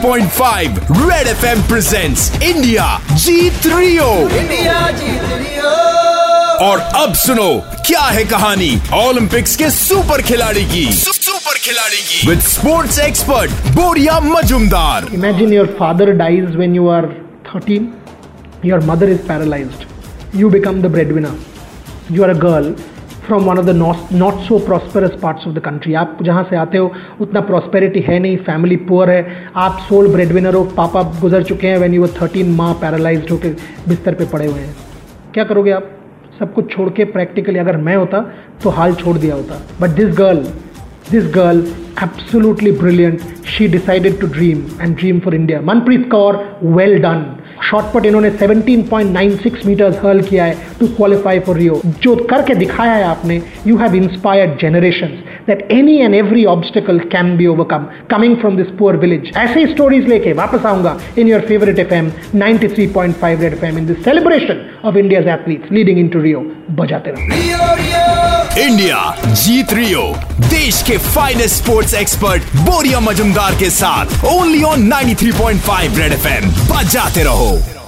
93.5 red FM presents India जीत Rio India जीत और अब सुनो क्या है कहानी ओलंपिक्स के सुपर खिलाड़ी की सुपर खिलाड़ी की with sports expert Boria Majumdar Imagine your father dies when you are 13, your mother is paralyzed. You become the breadwinner. You are a girl from one of the not not so prosperous parts of the country आप जहाँ से आते हो, उतना prosperity है नहीं family poor है। आप सोल ब्रेडविनर हो, पापा गुजर चुके हैं वैन यू वर थर्टीन माँ पैरालाइज होकर बिस्तर पर पड़े हुए हैं। क्या करोगे आप? सब कुछ छोड़ के प्रैक्टिकली अगर मैं होता तो हाल छोड़ दिया होता। But this girl this girl absolutely brilliant she decided to dream and dream for India Manpreet Kaur well done shot put इन्होंने 17.96 मीटर्स हर्ल किया है टू क्वालिफाई फॉर रियो जो करके दिखाया है आपने you have inspired generation that any and every obstacle can be overcome coming from this poor village ऐसे stories लेके वापस आऊँगा in your favourite F M 93.5 red F M in this celebration of India's athletes leading in to Rio बजाते रहो। India जीत रियो देश के finest sports expert Boria Majumdar के साथ ओनली ऑन 93.5 रेड एफएम बजाते रहो।